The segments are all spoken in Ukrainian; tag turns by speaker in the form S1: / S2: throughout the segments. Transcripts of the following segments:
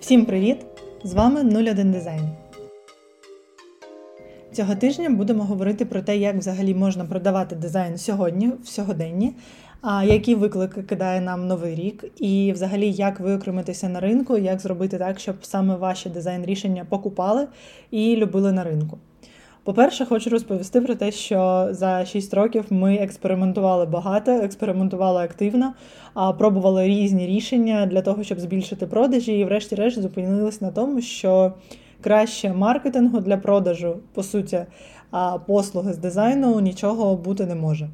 S1: Всім привіт! З вами 01 Дизайн. Цього тижня будемо говорити про те, як взагалі можна продавати дизайн сьогодні, в сьогоденні, а які виклики кидає нам новий рік, і взагалі як виокремитися на ринку, як зробити так, щоб саме ваші дизайн-рішення покупали і любили на ринку. По-перше, хочу розповісти про те, що за 6 років ми експериментували багато, експериментували активно, пробували різні рішення для того, щоб збільшити продажі, і, врешті-решт, зупинились на тому, що краще маркетингу для продажу, по суті, послуги з дизайну нічого бути не може.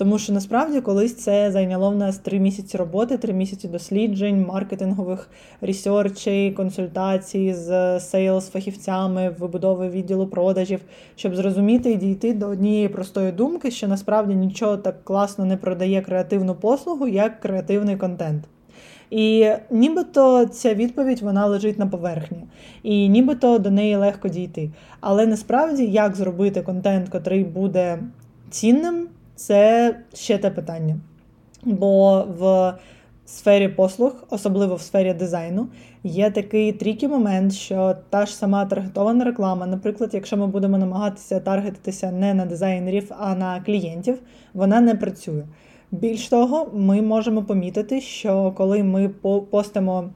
S1: Тому що насправді колись це зайняло в нас три місяці роботи, три місяці досліджень, маркетингових ресерчей, консультацій з sales фахівцями, вибудови відділу продажів, щоб зрозуміти і дійти до однієї простої думки, що насправді нічого так класно не продає креативну послугу, як креативний контент. І нібито ця відповідь вона лежить на поверхні, і нібито до неї легко дійти. Але насправді як зробити контент, котрий буде цінним це ще те питання. Бо в сфері послуг, особливо в сфері дизайну, є такий трікі момент, що та ж сама таргетована реклама, наприклад, якщо ми будемо намагатися таргетитися не на дизайнерів, а на клієнтів, вона не працює. Більш того, ми можемо помітити, що коли ми постимо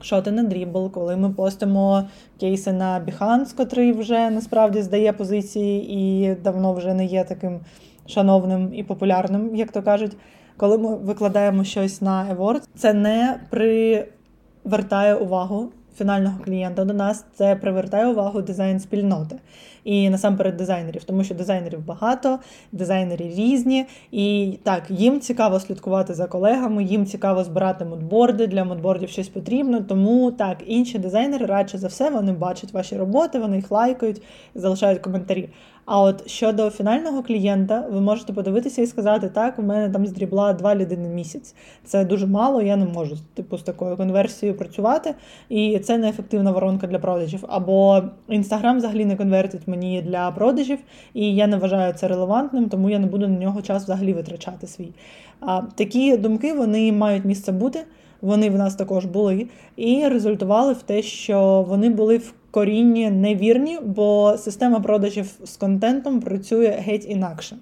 S1: шоти на дрібл, коли ми постимо кейси на Behance, котрий вже насправді здає позиції і давно вже не є таким шановним і популярним, як то кажуть, коли ми викладаємо щось на Ewords, це не привертає увагу фінального клієнта до нас, це привертає увагу дизайн-спільноти. І насамперед дизайнерів, тому що дизайнерів багато, дизайнери різні, і так, їм цікаво слідкувати за колегами, їм цікаво збирати модборди, для модбордів щось потрібно. Тому так, інші дизайнери радше за все вони бачать ваші роботи, вони їх лайкають, залишають коментарі. А от щодо фінального клієнта, ви можете подивитися і сказати, так, у мене там здрібла два людини в місяць. Це дуже мало, я не можу типу, з такою конверсією працювати, і це неефективна воронка для продажів. Або Інстаграм взагалі не конвертить мені для продажів, і я не вважаю це релевантним, тому я не буду на нього час взагалі витрачати свій. А такі думки вони мають місце бути. Вони в нас також були, і результували в те, що вони були в корінні невірні, бо система продажів з контентом працює геть інакше.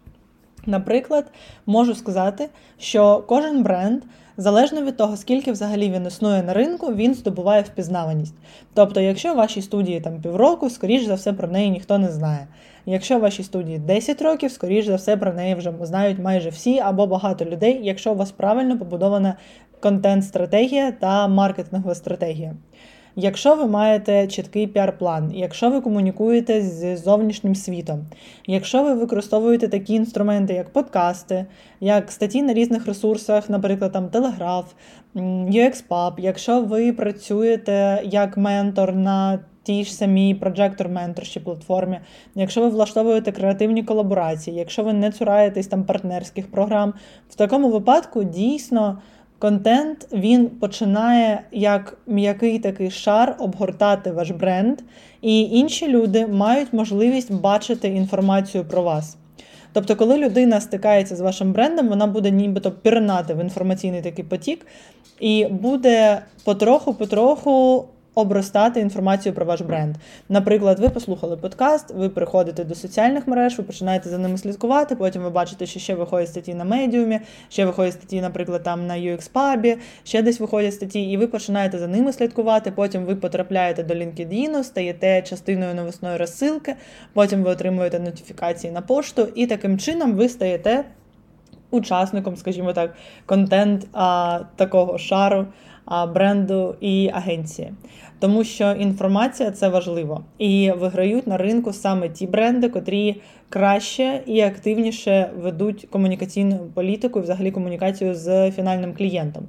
S1: Наприклад, можу сказати, що кожен бренд, залежно від того, скільки взагалі він існує на ринку, він здобуває впізнаваність. Тобто, якщо вашій студії там півроку, скоріш за все про неї ніхто не знає. Якщо вашій студії 10 років, скоріш за все про неї вже знають майже всі або багато людей, якщо у вас правильно побудована контент-стратегія та маркетингова стратегія. Якщо ви маєте чіткий піар-план, якщо ви комунікуєте з зовнішнім світом, якщо ви використовуєте такі інструменти, як подкасти, як статті на різних ресурсах, наприклад, там Телеграф, UXPub, якщо ви працюєте як ментор на тій ж самій Projector менторші платформі, якщо ви влаштовуєте креативні колаборації, якщо ви не цураєтесь там партнерських програм, в такому випадку дійсно. Контент він починає як м'який такий шар обгортати ваш бренд, і інші люди мають можливість бачити інформацію про вас. Тобто, коли людина стикається з вашим брендом, вона буде нібито пірнати в інформаційний такий потік і буде потроху-потроху обростати інформацію про ваш бренд. Наприклад, ви послухали подкаст, ви приходите до соціальних мереж, ви починаєте за ними слідкувати. Потім ви бачите, що ще виходять статті на медіумі, ще виходять статті, наприклад, там на UXPub, ще десь виходять статті, і ви починаєте за ними слідкувати. Потім ви потрапляєте до LinkedIn, стаєте частиною новосної розсилки, потім ви отримуєте нотифікації на пошту, і таким чином ви стаєте учасником, скажімо так, контент а, такого шару а, бренду і агенції тому що інформація це важливо і виграють на ринку саме ті бренди, котрі краще і активніше ведуть комунікаційну політику і взагалі комунікацію з фінальним клієнтом.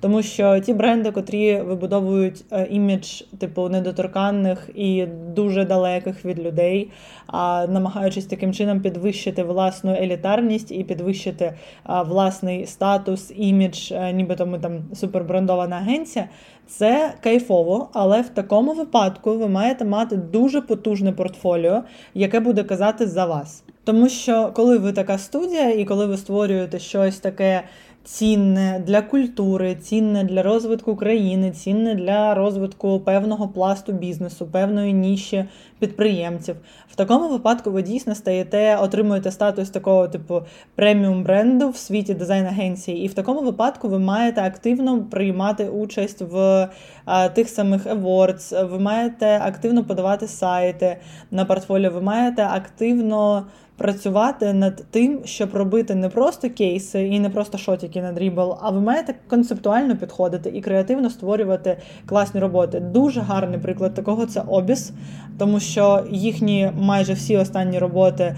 S1: Тому що ті бренди, котрі вибудовують е, імідж типу недоторканних і дуже далеких від людей, а намагаючись таким чином підвищити власну елітарність і підвищити власний статус, імідж, е, нібито ми там супербрендована агенція, це кайфово, але в такому випадку ви маєте мати дуже потужне портфоліо, яке буде казати за вас. Тому що коли ви така студія, і коли ви створюєте щось таке цінне для культури, цінне для розвитку країни, цінне для розвитку певного пласту бізнесу, певної ніші підприємців. В такому випадку ви дійсно стаєте, отримуєте статус такого типу преміум бренду в світі дизайн-агенції, і в такому випадку ви маєте активно приймати участь в а, тих самих awards, ви маєте активно подавати сайти на портфоліо, ви маєте активно працювати над тим, щоб робити не просто кейси і не просто шотики на дрібл, а ви маєте концептуально підходити і креативно створювати класні роботи. Дуже гарний приклад такого це Обіс, тому що їхні майже всі останні роботи,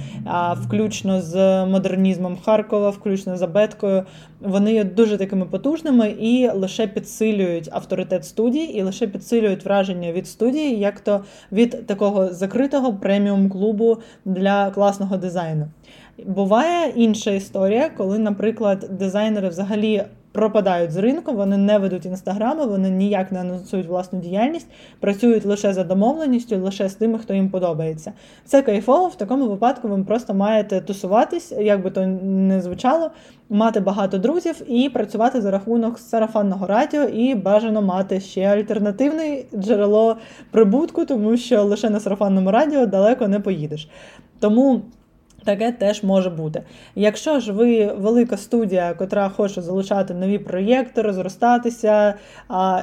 S1: включно з модернізмом Харкова, включно з Абеткою, вони є дуже такими потужними і лише підсилюють авторитет студії, і лише підсилюють враження від студії, як то від такого закритого преміум клубу для класного дизайну. Буває інша історія, коли, наприклад, дизайнери взагалі пропадають з ринку, вони не ведуть інстаграми, вони ніяк не анонсують власну діяльність, працюють лише за домовленістю, лише з тими, хто їм подобається. Це кайфово, в такому випадку ви просто маєте тусуватись, як би то не звучало, мати багато друзів і працювати за рахунок сарафанного радіо, і бажано мати ще альтернативне джерело прибутку, тому що лише на сарафанному радіо далеко не поїдеш. Тому. Таке теж може бути. Якщо ж ви велика студія, котра хоче залучати нові проєкти, розростатися,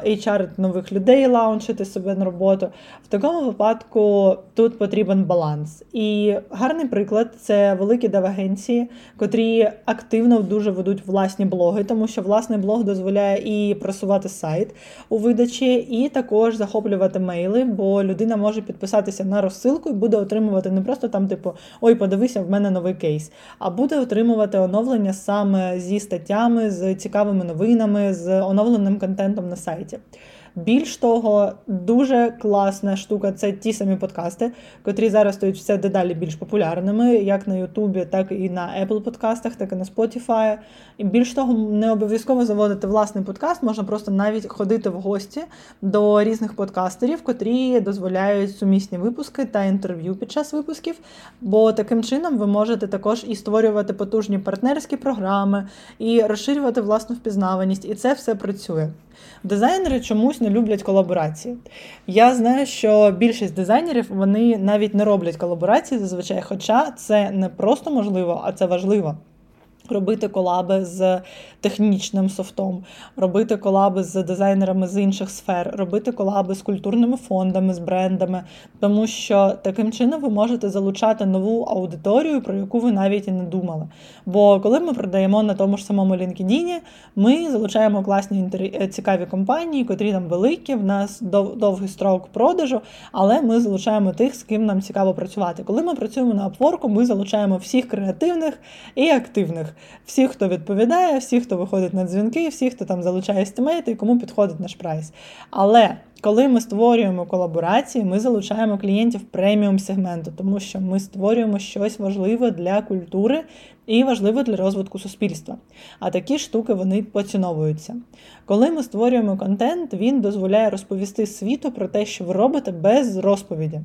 S1: HR нових людей лаунчити себе на роботу, в такому випадку тут потрібен баланс. І гарний приклад це великі девагенції, котрі активно дуже ведуть власні блоги, тому що власний блог дозволяє і просувати сайт у видачі, і також захоплювати мейли, бо людина може підписатися на розсилку і буде отримувати не просто там, типу, ой, подивися в мене новий кейс, а буде отримувати оновлення саме зі статтями, з цікавими новинами, з оновленим контентом на сайті. Більш того, дуже класна штука це ті самі подкасти, котрі зараз стають все дедалі більш популярними, як на Ютубі, так і на Apple подкастах, так і на Spotify. І більш того, не обов'язково заводити власний подкаст, можна просто навіть ходити в гості до різних подкастерів, котрі дозволяють сумісні випуски та інтерв'ю під час випусків. Бо таким чином ви можете також і створювати потужні партнерські програми, і розширювати власну впізнаваність, і це все працює. Дизайнери чомусь не люблять колаборації. Я знаю, що більшість дизайнерів вони навіть не роблять колаборації зазвичай, хоча це не просто можливо, а це важливо. Робити колаби з технічним софтом, робити колаби з дизайнерами з інших сфер, робити колаби з культурними фондами, з брендами, тому що таким чином ви можете залучати нову аудиторію, про яку ви навіть і не думали. Бо коли ми продаємо на тому ж самому LinkedIn, ми залучаємо класні е, цікаві компанії, котрі там великі, в нас довгий строк продажу, але ми залучаємо тих, з ким нам цікаво працювати. Коли ми працюємо на Upwork, ми залучаємо всіх креативних і активних, всіх, хто відповідає, хто хто виходить на дзвінки, всі, хто там залучає стімейти і кому підходить наш прайс. Але коли ми створюємо колаборації, ми залучаємо клієнтів преміум сегменту, тому що ми створюємо щось важливе для культури і важливе для розвитку суспільства. А такі штуки вони поціновуються. Коли ми створюємо контент, він дозволяє розповісти світу про те, що ви робите без розповіді.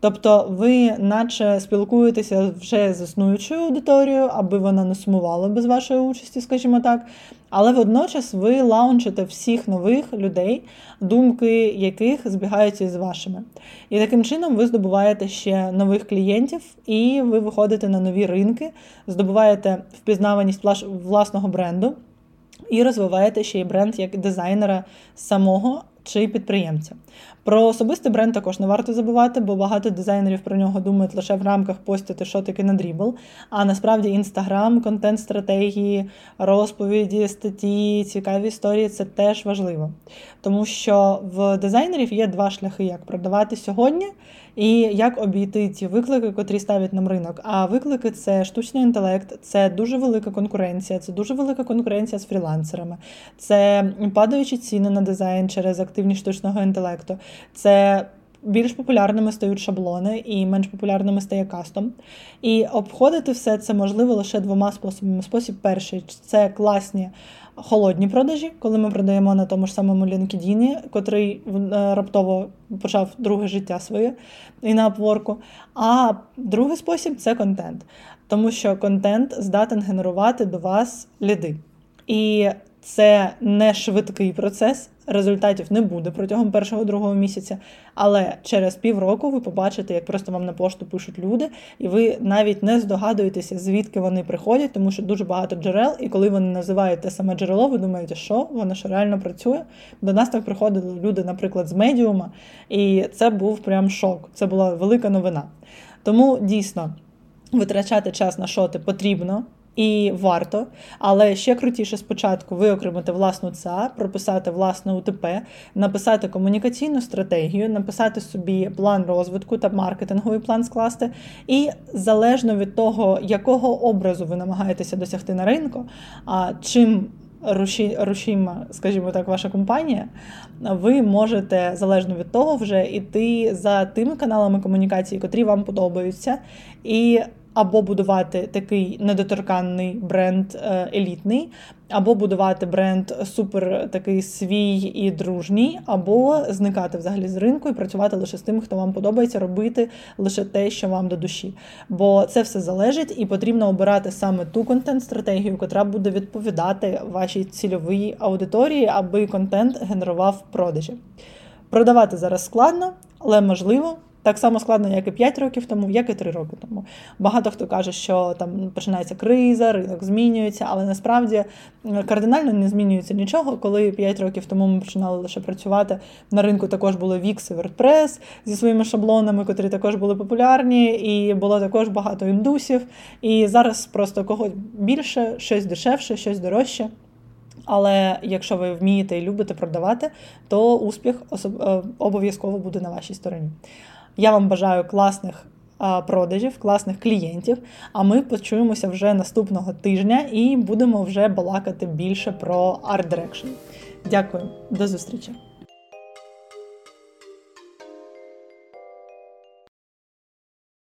S1: Тобто ви, наче спілкуєтеся вже з існуючою аудиторією, аби вона не сумувала без вашої участі, скажімо так. Але водночас ви лаунчите всіх нових людей, думки яких збігаються з вашими. І таким чином ви здобуваєте ще нових клієнтів, і ви виходите на нові ринки, здобуваєте впізнаваність власного бренду і розвиваєте ще й бренд як дизайнера самого чи підприємця. Про особистий бренд також не варто забувати, бо багато дизайнерів про нього думають лише в рамках постити, що таке на дрібл. А насправді інстаграм, контент-стратегії, розповіді, статті, цікаві історії це теж важливо. Тому що в дизайнерів є два шляхи, як продавати сьогодні. І як обійти ті виклики, котрі ставить нам ринок. А виклики це штучний інтелект, це дуже велика конкуренція, це дуже велика конкуренція з фрілансерами, це падаючі ціни на дизайн через активність штучного інтелекту. Це більш популярними стають шаблони і менш популярними стає кастом. І обходити все це можливо лише двома способами. Спосіб перший це класні холодні продажі, коли ми продаємо на тому ж самому LinkedIn, котрий е, раптово почав друге життя своє і на Upwork. А другий спосіб це контент. Тому що контент здатен генерувати до вас ліди. І це не швидкий процес, результатів не буде протягом першого другого місяця. Але через півроку ви побачите, як просто вам на пошту пишуть люди, і ви навіть не здогадуєтеся, звідки вони приходять, тому що дуже багато джерел, і коли вони називають те саме джерело, ви думаєте, що воно що реально працює. До нас так приходили люди, наприклад, з медіума, і це був прям шок. Це була велика новина. Тому дійсно витрачати час на шоти потрібно і варто, але ще крутіше спочатку виокремити власну ЦА, прописати власне УТП, написати комунікаційну стратегію, написати собі план розвитку та маркетинговий план скласти. І залежно від того, якого образу ви намагаєтеся досягти на ринку, а чим рушіма, скажімо так, ваша компанія, ви можете залежно від того вже йти за тими каналами комунікації, котрі вам подобаються, і або будувати такий недоторканний бренд е, елітний, або будувати бренд супер такий свій і дружній, або зникати взагалі з ринку і працювати лише з тим, хто вам подобається, робити лише те, що вам до душі. Бо це все залежить, і потрібно обирати саме ту контент-стратегію, яка буде відповідати вашій цільовій аудиторії, аби контент генерував продажі. Продавати зараз складно, але можливо. Так само складно, як і 5 років тому, як і 3 роки тому. Багато хто каже, що там починається криза, ринок змінюється, але насправді кардинально не змінюється нічого. Коли 5 років тому ми починали лише працювати на ринку, також були Wix і WordPress зі своїми шаблонами, котрі також були популярні, і було також багато індусів. І зараз просто когось більше, щось дешевше, щось дорожче. Але якщо ви вмієте і любите продавати, то успіх е, обов'язково буде на вашій стороні. Я вам бажаю класних продажів, класних клієнтів. А ми почуємося вже наступного тижня і будемо вже балакати більше про Art Direction. Дякую, до зустрічі!